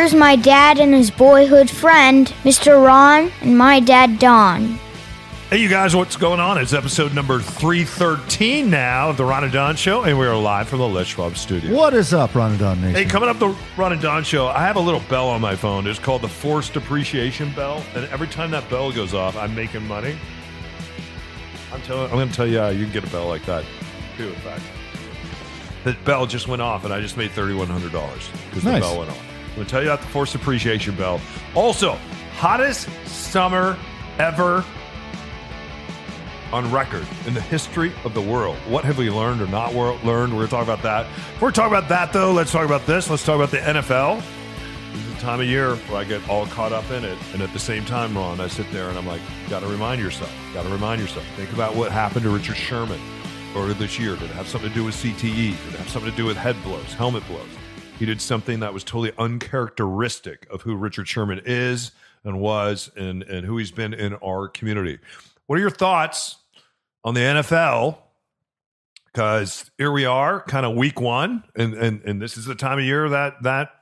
Here's my dad and his boyhood friend, Mr. Ron, and my dad, Don. Hey, you guys, what's going on? It's episode number 313 now of the Ron and Don Show, and we are live from the Les Schwab studio. What is up, Ron and Don Nation? Hey, coming up the Ron and Don Show, I have a little bell on my phone. It's called the Forced Appreciation Bell, and every time that bell goes off, I'm making money. I'm telling, I'm going to tell you, uh, you can get a bell like that too. In fact, the bell just went off, and I just made thirty-one hundred dollars because the bell went off. I'm going to tell you about the Forced Appreciation Bell. Also, hottest summer ever on record in the history of the world. What have we learned or not learned? We're going to talk about that. Before we talk about that, though, let's talk about this. Let's talk about the NFL. This is the time of year where I get all caught up in it. And at the same time, Ron, I sit there and I'm like, got to remind yourself. Got to remind yourself. Think about what happened to Richard Sherman earlier this year. Did it have something to do with CTE? Did it have something to do with head blows, helmet blows? He did something that was totally uncharacteristic of who Richard Sherman is and was and, and who he's been in our community. What are your thoughts on the NFL? Because here we are, kind of week one, and, and and this is the time of year that that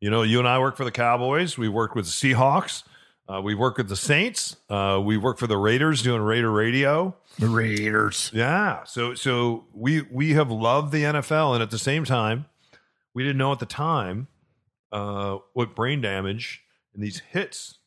you know you and I work for the Cowboys. We work with the Seahawks. Uh, we work with the Saints. Uh, we work for the Raiders doing Raider Radio. the Raiders. Yeah. So so we we have loved the NFL, and at the same time, we didn't know at the time uh, what brain damage and these hits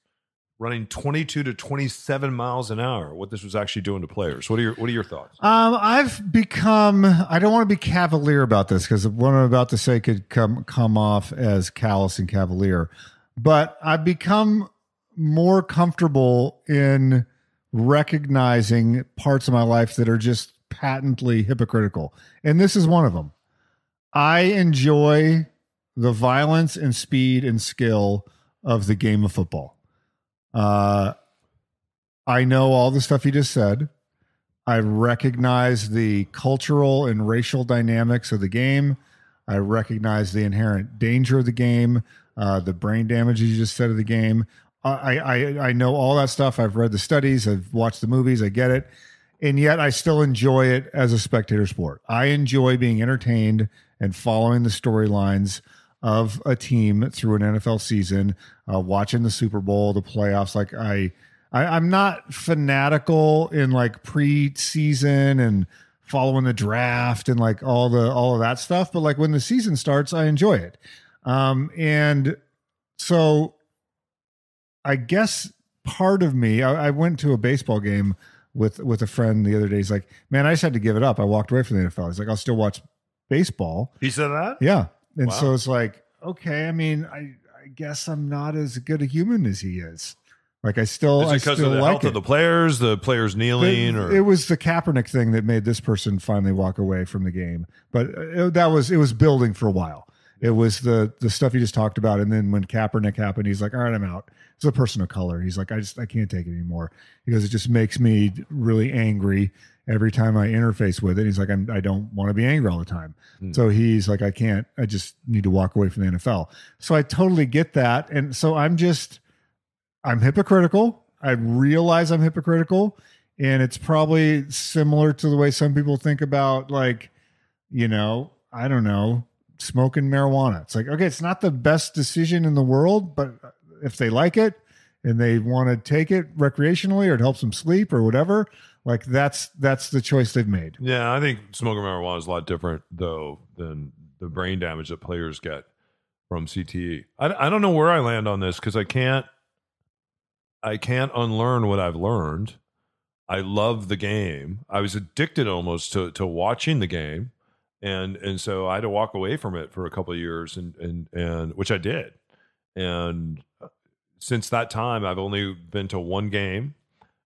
running 22 to 27 miles an hour, what this was actually doing to players. What are your what are your thoughts? Um, I've become. I don't want to be cavalier about this because what I'm about to say could come come off as callous and cavalier, but I've become more comfortable in recognizing parts of my life that are just patently hypocritical, and this is one of them. I enjoy the violence and speed and skill of the game of football. Uh, I know all the stuff you just said. I recognize the cultural and racial dynamics of the game. I recognize the inherent danger of the game, uh, the brain damage you just said of the game. I, I I know all that stuff. I've read the studies. I've watched the movies. I get it, and yet I still enjoy it as a spectator sport. I enjoy being entertained and following the storylines of a team through an NFL season, uh, watching the Super Bowl, the playoffs. Like I, I, I'm not fanatical in like preseason and following the draft and like all the all of that stuff. But like when the season starts, I enjoy it. Um, and so I guess part of me, I, I went to a baseball game with with a friend the other day. He's like, "Man, I just had to give it up. I walked away from the NFL." He's like, "I'll still watch baseball." He said that? Yeah. And Wow. so it's like, okay, I mean, I, I guess I'm not as good a human as he is. Like I still, Is I it because still of the like health it. of the players, the players kneeling, It- or it was the Kaepernick thing that made this person finally walk away from the game. But it, that was it was building for a while. It was the the stuff you just talked about, and then when Kaepernick happened, he's like, "All right, I'm out." It's a person of color. He's like, "I just I can't take it anymore." Because it just makes me really angry every time I interface with it. He's like, I'm, "I don't want to be angry all the time." Hmm. So he's like, "I can't. I just need to walk away from the NFL." So I totally get that, and so I'm just I'm hypocritical. I realize I'm hypocritical. And it's probably similar to the way some people think about, like, you know, I don't know, smoking marijuana. It's like, okay, it's not the best decision in the world, but if they like it and they want to take it recreationally or it helps them sleep or whatever, like that's that's the choice they've made. Yeah, I think smoking marijuana is a lot different though than the brain damage that players get from CTE. I, I don't know where I land on this because I can't I can't unlearn what I've learned. I love the game. I was addicted almost to to watching the game, and and so I had to walk away from it for a couple of years, and and and which I did, and uh, since that time I've only been to one game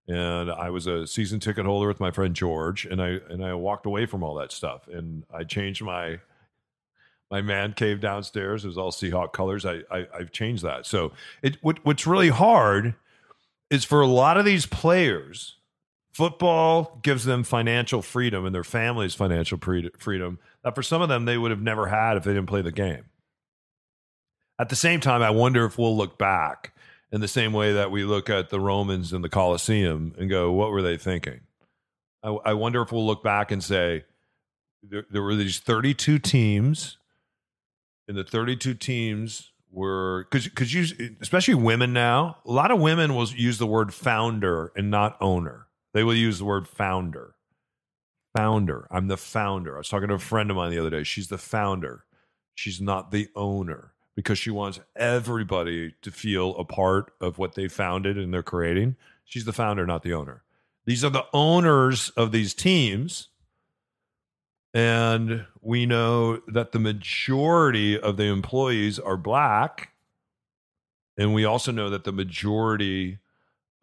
and I was a season ticket holder with my friend George, and I and I walked away from all that stuff, and I changed my my man cave downstairs. It was all Seahawk colors. I, I I've changed that. So it what, what's really hard is for a lot of these players, football gives them financial freedom and their families financial pre- freedom that for some of them they would have never had if they didn't play the game. At the same time, I wonder if we'll look back in the same way that we look at the Romans and the Colosseum and go, what were they thinking? I, I wonder if we'll look back and say, there, there were these 32 teams, and the 32 teams were because because you especially women now a lot of women will use the word founder and not owner they will use the word founder. Founder. I'm the founder. I was talking to a friend of mine the other day. She's the founder. She's not the owner because she wants everybody to feel a part of what they founded and they're creating. She's the founder not the owner. These are the owners of these teams and we know that the majority of the employees are black. And we also know that the majority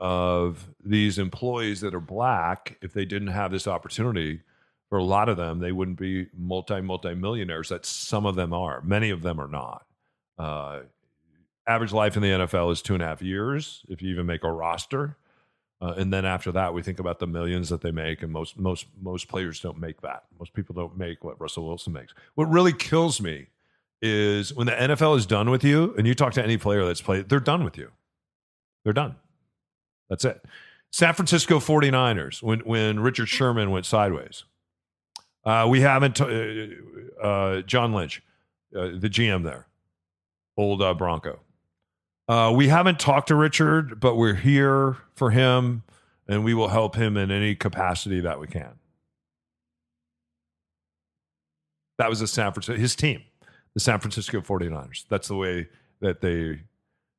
of these employees that are black, if they didn't have this opportunity, for a lot of them, they wouldn't be multi, multi millionaires. That some of them are. Many of them are not. Uh, average life in the NFL is two and a half years, if you even make a roster. Uh, and then after that, we think about the millions that they make, and most most most players don't make that. Most people don't make what Russell Wilson makes. What really kills me is when the NFL is done with you, and you talk to any player that's played, they're done with you. They're done. That's it. San Francisco 49ers, when when Richard Sherman went sideways. Uh, we haven't, t- uh, uh, John Lynch, uh, the GM there, old uh, Bronco. We haven't talked to Richard, but we're here for him and we will help him in any capacity that we can. That was the San Francisco, his team, the San Francisco 49ers. That's the way that they,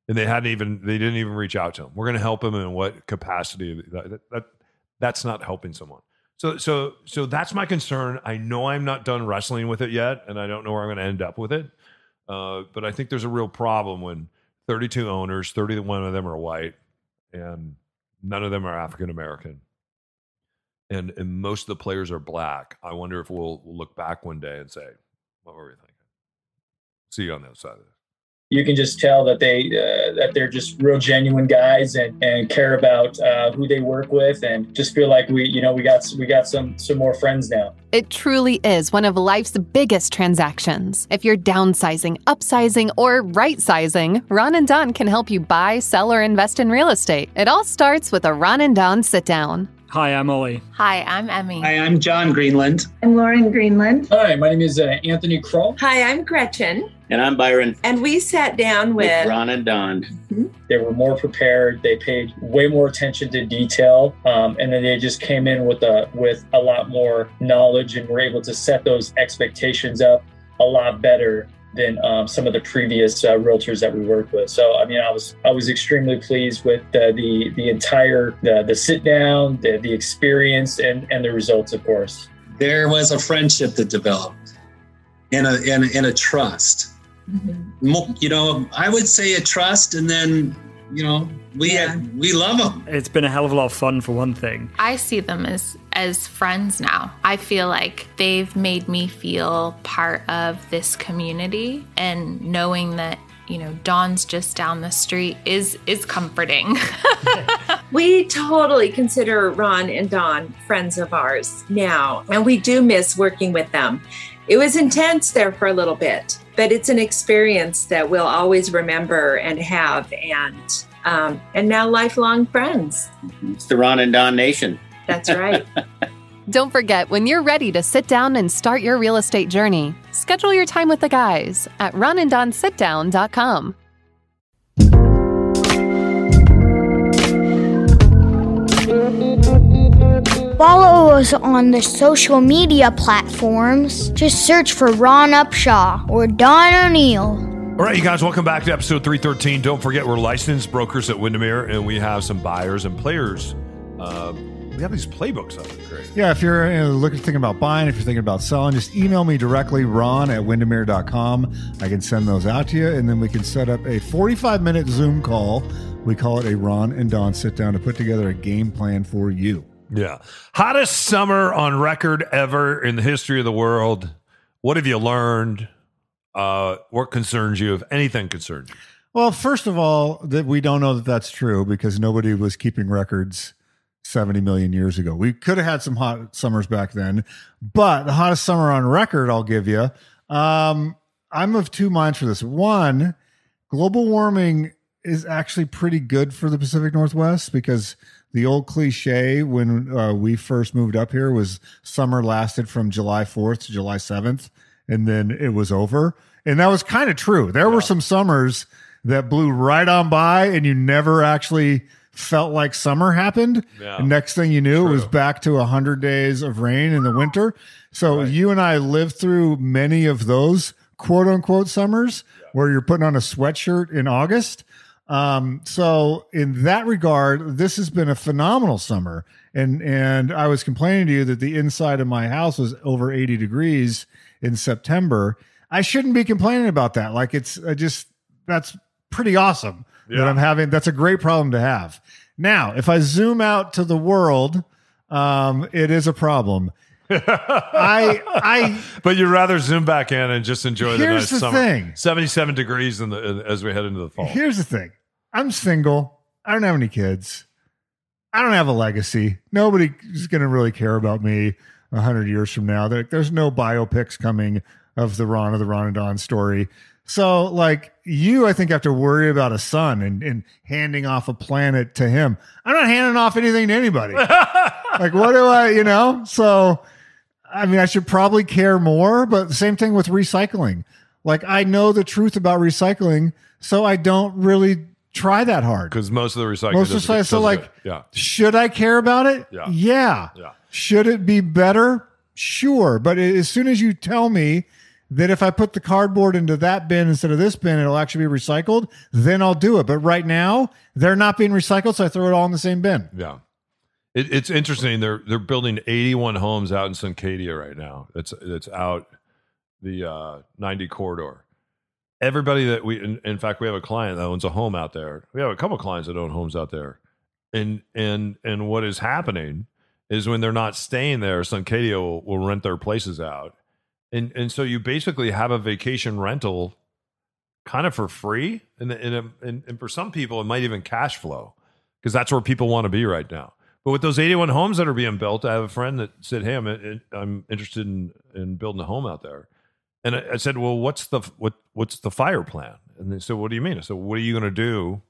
and they hadn't even, they didn't even reach out to him. We're going to help him in what capacity that, that, that's not helping someone. So, so, so that's my concern. I know I'm not done wrestling with it yet, and I don't know where I'm going to end up with it. Uh, but I think there's a real problem when 32 owners, 31 of them are white, and none of them are African American. And, and most of the players are black. I wonder if we'll, we'll look back one day and say, what were we thinking? See you on the other side of this you can just tell that they uh, that they're just real genuine guys and, and care about uh, who they work with and just feel like we you know we got we got some some more friends now. It truly is one of life's biggest transactions. If you're downsizing upsizing or right sizing ron and don can help you buy sell or invest in real estate. It all starts with a ron and don sit down Hi, I'm Ollie. Hi, I'm Emmy. Hi, I'm John Greenland. I'm Lauren Greenland. Hi, my name is uh, Anthony Kroll. Hi, I'm Gretchen. And I'm Byron. And we sat down with, with Ron and Don. Mm-hmm. They were more prepared. They paid way more attention to detail, um, and then they just came in with a with a lot more knowledge and were able to set those expectations up a lot better than um, some of the previous uh, realtors that we worked with. So I mean, I was I was extremely pleased with uh, the the entire the, the sit down, the, the experience, and and the results, of course. There was a friendship that developed, and a and, and a trust. Mm-hmm. You know, I would say a trust, and then you know we yeah. we love them it's been a hell of a lot of fun for one thing. I see them as as friends now. I feel like they've made me feel part of this community and knowing that you know Don's just down the street is is comforting. We totally consider ron and don friends of ours now and we do miss working with them. It was intense there for a little bit but it's an experience that we'll always remember and have and um, and now lifelong friends. It's the ron and don nation. That's right. Don't forget when you're ready to sit down and start your real estate journey schedule your time with the guys at ronanddonsitdown.com Follow us on the social media platforms. Just search for Ron Upshaw or Don O'Neill. All right, you guys, welcome back to episode 313. Don't forget, we're licensed brokers at Windermere, and we have some buyers and players. Uh, we have these playbooks up. Great. Yeah, if you're uh, looking thinking about buying, if you're thinking about selling, just email me directly, ron at windermere.com. I can send those out to you, and then we can set up a 45 minute Zoom call. We call it a Ron and Don sit down to put together a game plan for you. Yeah. Hottest summer on record ever in the history of the world. What have you learned? Uh, what concerns you, if anything concerns you? Well, first of all, that we don't know that that's true because nobody was keeping records 70 million years ago. We could have had some hot summers back then, but the hottest summer on record, I'll give you. Um, I'm of two minds for this. One, global warming is actually pretty good for the Pacific Northwest because the old cliche when uh, we first moved up here was summer lasted from July 4th to July 7th and then it was over. And that was kind of true. There were some summers that blew right on by and you never actually felt like summer happened. Yeah. And next thing you knew, it was back to 100 days of rain in the winter. So you and I lived through many of those quote unquote summers where you're putting on a sweatshirt in August. Um, so in that regard, this has been a phenomenal summer. And and I was complaining to you that the inside of my house was over 80 degrees in September. I shouldn't be complaining about that. Like it's I just that's pretty awesome that I'm having. That's a great problem to have. Now, if I zoom out to the world, um, it is a problem. I I But you'd rather zoom back in and just enjoy the nice the summer. thing. 77 degrees in the as we head into the fall. Here's the thing. I'm single. I don't have any kids. I don't have a legacy. Nobody is going to really care about me a hundred years from now. There, there's no biopics coming of the Ron of the Ron and Don story. So, like you, I think have to worry about a son and, and handing off a planet to him. I'm not handing off anything to anybody. like, what do I, you know? So, I mean, I should probably care more, but the same thing with recycling. Like, I know the truth about recycling, so I don't really try that hard. Because most of the recycling Most of the so like, yeah. should I care about it? Yeah. yeah, Yeah. Should it be better? Sure, but as soon as you tell me that if I put the cardboard into that bin instead of this bin, it'll actually be recycled, then I'll do it. But right now, they're not being recycled, so I throw it all in the same bin. Yeah. It, it's interesting. They're they're building 81 homes out in Suncadia right now. It's it's out the uh, 90 corridor. Everybody that we, in, in fact, we have a client that owns a home out there. We have a couple clients that own homes out there, and and and what is happening is when they're not staying there, Suncadia will, will rent their places out, and and so you basically have a vacation rental, kind of for free, and and and, and for some people it might even cash flow because that's where people want to be right now. But with those 81 homes that are being built, I have a friend that said, "Hey, I'm I'm interested in in building a home out there." And I, I said, "Well, what's the what what's the fire plan?" And they said, "What do you mean?" I said, "What are you going to do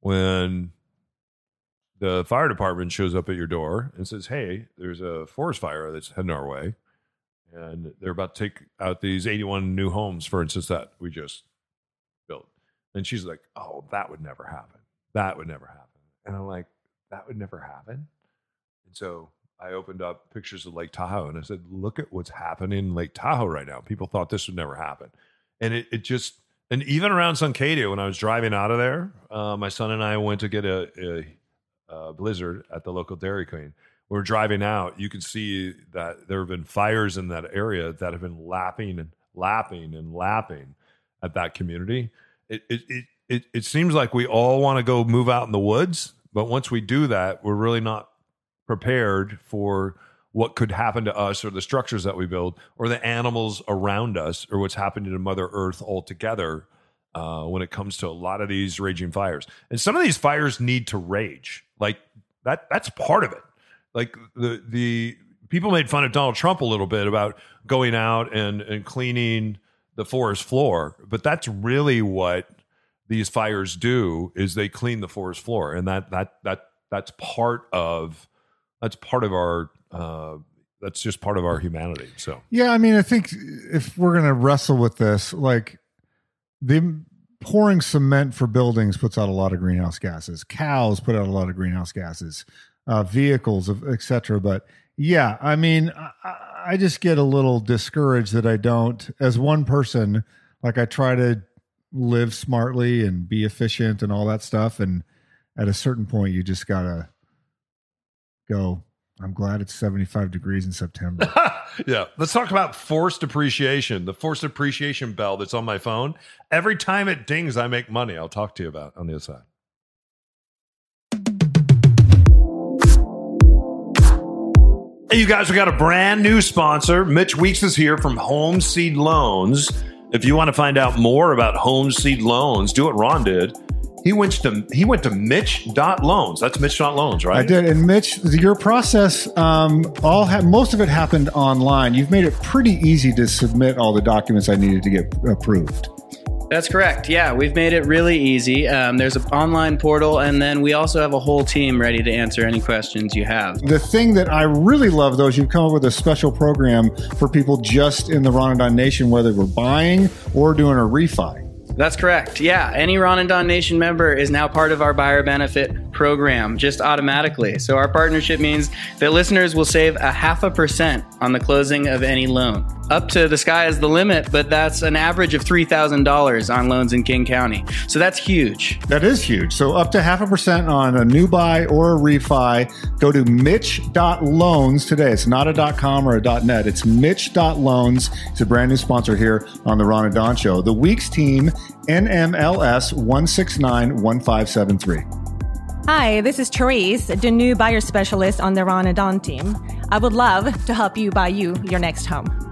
when the fire department shows up at your door and says, "Hey, there's a forest fire that's heading our way, and they're about to take out these 81 new homes, for instance, that we just built." And she's like, "Oh, that would never happen. That would never happen." And I'm like, "That would never happen." And so I opened up pictures of Lake Tahoe and I said, "Look at what's happening in Lake Tahoe right now. People thought this would never happen." And it, it just and even around Suncadia, when I was driving out of there, uh, my son and I went to get a, a, a blizzard at the local Dairy Queen. We're driving out. You can see that there have been fires in that area that have been lapping and lapping and lapping at that community. It it it it, it seems like we all want to go move out in the woods, but once we do that, we're really not prepared for what could happen to us or the structures that we build or the animals around us or what's happening to mother earth altogether uh, when it comes to a lot of these raging fires. And some of these fires need to rage. Like that that's part of it. Like the the people made fun of donald trump a little bit about going out and and cleaning the forest floor but that's really what these fires do is they clean the forest floor and that that that that's part of that's part of our uh that's just part of our humanity so Yeah, I mean, I think if we're going to wrestle with this, like the pouring cement for buildings puts out a lot of greenhouse gases. Cows put out a lot of greenhouse gases. Uh, vehicles, etc. But yeah, I mean, I, I just get a little discouraged that I don't, as one person, like I try to live smartly and be efficient and all that stuff. And at a certain point, you just gotta go. I'm glad it's 75 degrees in September. yeah let's talk about forced appreciation the forced appreciation bell that's on my phone every time it dings i make money i'll talk to you about on the other side Hey, you guys, we got a brand new sponsor. Mitch Weeks is here from Home Seed Loans. If you want to find out more about home seed loans, do what Ron did. He went to he went to Mitch.loans. That's Mitch.loans, right? I did, and Mitch, your process, um, all ha- most of it happened online. You've made it pretty easy to submit all the documents I needed to get approved. That's correct. Yeah, we've made it really easy. Um, there's an online portal, and then we also have a whole team ready to answer any questions you have. The thing that I really love, though, is you've come up with a special program for people just in the Ron and Don Nation, whether we're buying or doing a refi. That's correct. Yeah, any Ron and Don Nation member is now part of our buyer benefit program just automatically. So our partnership means that listeners will save a half a percent on the closing of any loan. Up to the sky is the limit, but that's an average of $3,000 on loans in King County. So that's huge. That is huge. So up to half a percent on a new buy or a refi. Go to Mitch.loans today. It's not a .com or a .net. It's Mitch.loans. It's a brand new sponsor here on the Ron and Don Show. The Weeks team, NMLS 1691573. Hi, this is Therese, the new buyer specialist on the Ron and Don team. I would love to help you buy you your next home.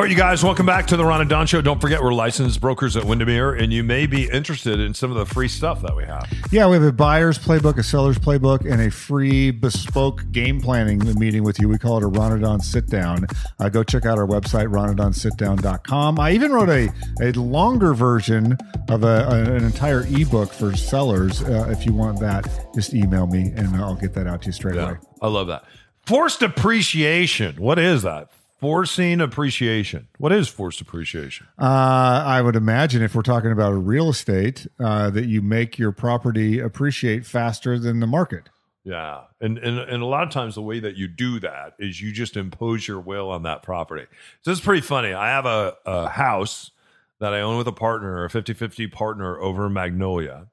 All right, you guys, welcome back to the Ron and Don Show. Don't forget, we're licensed brokers at Windermere, and you may be interested in some of the free stuff that we have. Yeah, we have a buyer's playbook, a seller's playbook, and a free bespoke game planning meeting with you. We call it a Ron and Don sit down. Uh, go check out our website, ronanddonsitdown.com. I even wrote a, a longer version of a, a- an entire ebook for sellers. Uh, if you want that, just email me and I'll get that out to you straight away. I love that. Forced appreciation. What is that? Forcing appreciation. What is forced appreciation? Uh, I would imagine if we're talking about real estate, uh, that you make your property appreciate faster than the market. Yeah, and, and and a lot of times the way that you do that is you just impose your will on that property. So it's pretty funny. I have a, a house that I own with a partner, a 50-50 partner over in Magnolia.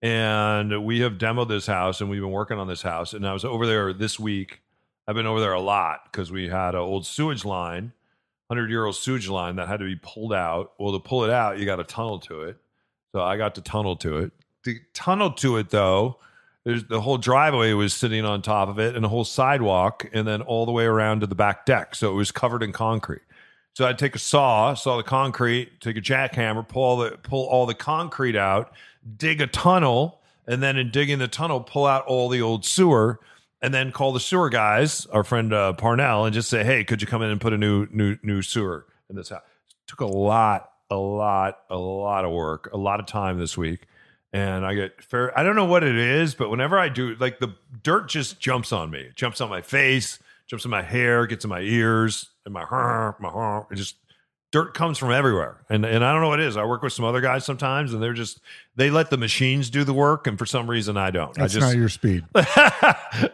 And we have demoed this house and we've been working on this house. And I was over there this week. I've been over there a lot because we had an old sewage line, 100 year old sewage line that had to be pulled out. Well, to pull it out, you got to tunnel to it. So I got to tunnel to it. To tunnel to it, though, there's the whole driveway was sitting on top of it and a whole sidewalk and then all the way around to the back deck. So it was covered in concrete. So I'd take a saw, saw the concrete, take a jackhammer, pull all the pull all the concrete out, dig a tunnel, and then in digging the tunnel, pull out all the old sewer, and then call the sewer guys, our friend uh, Parnell, and just say, "Hey, could you come in and put a new new new sewer in this house?" took a lot, a lot, a lot of work, a lot of time this week. And I get fair. I don't know what it is, but whenever I do, like the dirt just jumps on me. It jumps on my face, jumps in my hair, gets in my ears, and my my. It just dirt comes from everywhere. And and I don't know what it is. I work with some other guys sometimes, and they're just they let the machines do the work, and for some reason I don't. That's I just not your speed.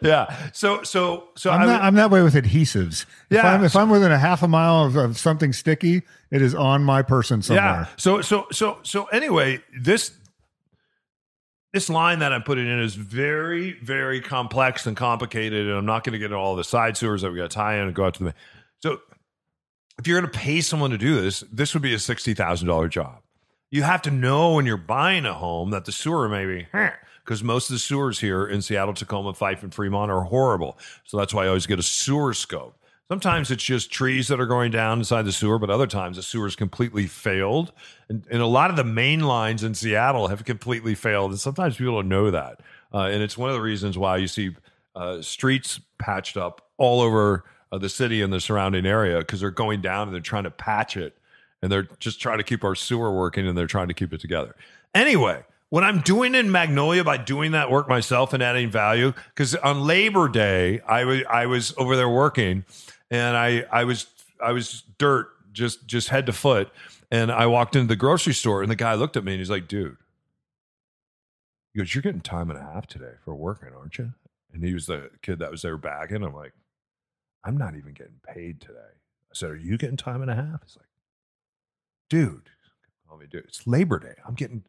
yeah. So so so I'm, I not, I'm that way with adhesives. If Yeah. I'm, if I'm within a half a mile of, of something sticky, it is on my person somewhere. Yeah. So so so so anyway, this this line that I'm putting in is very very complex and complicated, and I'm not going to get into all the side sewers that we got to tie in and go out to the. So if you're going to pay someone to do this, this would be a sixty thousand dollar job. You have to know when you're buying a home that the sewer may be because most of the sewers here in Seattle, Tacoma, Fife, and Fremont are horrible. So that's why I always get a sewer scope. Sometimes it's just trees that are going down inside the sewer, but other times the sewer's completely failed. And, and a lot of the main lines in Seattle have completely failed. And sometimes people don't know that. Uh, and it's one of the reasons why you see uh, streets patched up all over the city and the surrounding area because they're going down and they're trying to patch it. And they're just trying to keep our sewer working and they're trying to keep it together. Anyway, what I'm doing in Magnolia by doing that work myself and adding value, because on Labor Day, I was over there working and I, I was I was dirt just just head to foot. And I walked into the grocery store and the guy looked at me and he's like, dude, he goes, You're getting time and a half today for working, aren't you? And he was the kid that was there bagging. I'm like, I'm not even getting paid today. I said, Are you getting time and a half? He's like, dude, call me dude. It's Labor Day. I'm getting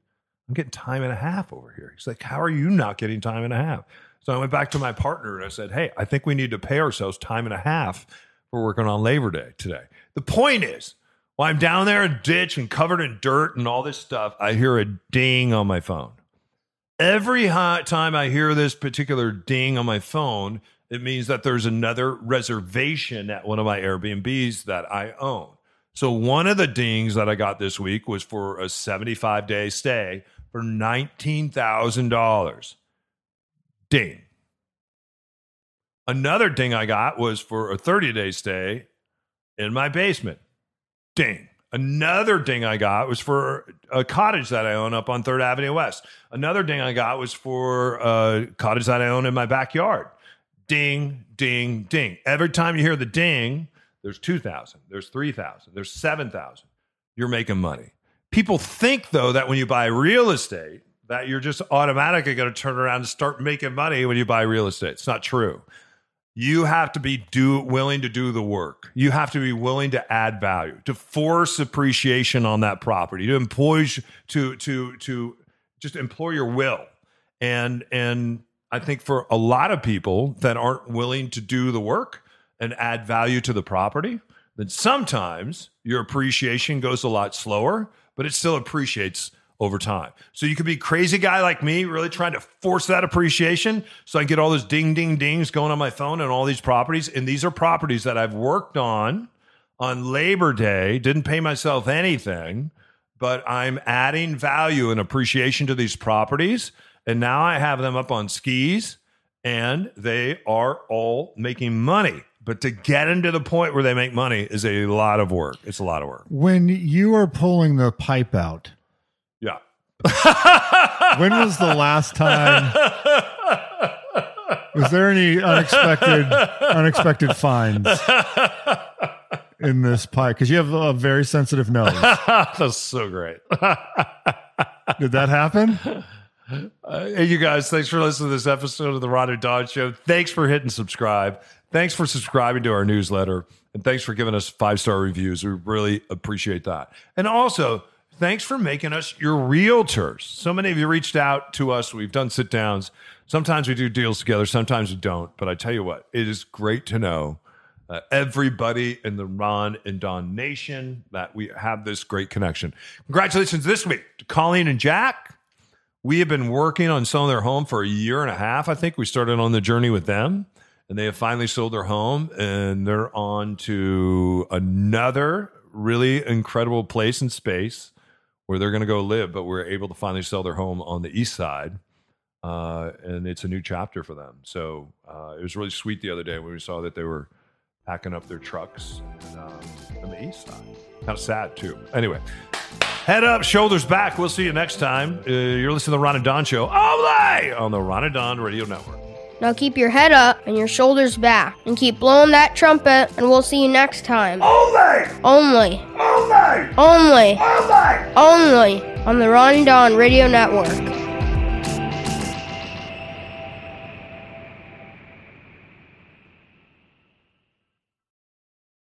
I'm getting time and a half over here. He's like, How are you not getting time and a half? So I went back to my partner and I said, Hey, I think we need to pay ourselves time and a half for working on Labor Day today. The point is, while I'm down there in a ditch and covered in dirt and all this stuff, I hear a ding on my phone. Every time I hear this particular ding on my phone, it means that there's another reservation at one of my Airbnbs that I own. So one of the dings that I got this week was for a 75 day stay for $19,000. Ding. Another ding I got was for a 30 day stay in my basement. Ding. Another ding I got was for a cottage that I own up on 3rd Avenue West. Another ding I got was for a cottage that I own in my backyard. Ding, ding, ding. Every time you hear the ding, there's 2,000, there's 3,000, there's 7,000. You're making money. People think, though, that when you buy real estate, that you're just automatically going to turn around and start making money when you buy real estate. It's not true you have to be do willing to do the work. You have to be willing to add value, to force appreciation on that property, to employ to to to just employ your will. And and I think for a lot of people that aren't willing to do the work and add value to the property, then sometimes your appreciation goes a lot slower, but it still appreciates over time. So you could be crazy guy like me, really trying to force that appreciation. So I get all those ding, ding, dings going on my phone and all these properties. And these are properties that I've worked on on Labor Day, didn't pay myself anything, but I'm adding value and appreciation to these properties. And now I have them up on skis and they are all making money. But to get them to the point where they make money is a lot of work. It's a lot of work. When you are pulling the pipe out, yeah. when was the last time? Was there any unexpected unexpected finds in this pipe? Because you have a very sensitive nose. That's so great. Did that happen? Uh, hey, you guys, thanks for listening to this episode of the Ron and Don Show. Thanks for hitting subscribe. Thanks for subscribing to our newsletter. And thanks for giving us five star reviews. We really appreciate that. And also, thanks for making us your realtors. So many of you reached out to us. We've done sit downs. Sometimes we do deals together, sometimes we don't. But I tell you what, it is great to know uh, everybody in the Ron and Don Nation that we have this great connection. Congratulations this week to Colleen and Jack. We have been working on selling their home for a year and a half. I think we started on the journey with them, and they have finally sold their home, and they're on to another really incredible place and space where they're going to go live. But we're able to finally sell their home on the east side, uh, and it's a new chapter for them. So uh, it was really sweet the other day when we saw that they were packing up their trucks um, on the east side. Kind of sad too. Anyway, head up, shoulders back. We'll see you next time. Uh, you're listening to the Ron and Don Show only on the Ron and Don Radio Network. Now keep your head up and your shoulders back and keep blowing that trumpet and we'll see you next time. Only! Only. Only! Only. Only! Only on the Ron and Don Radio Network.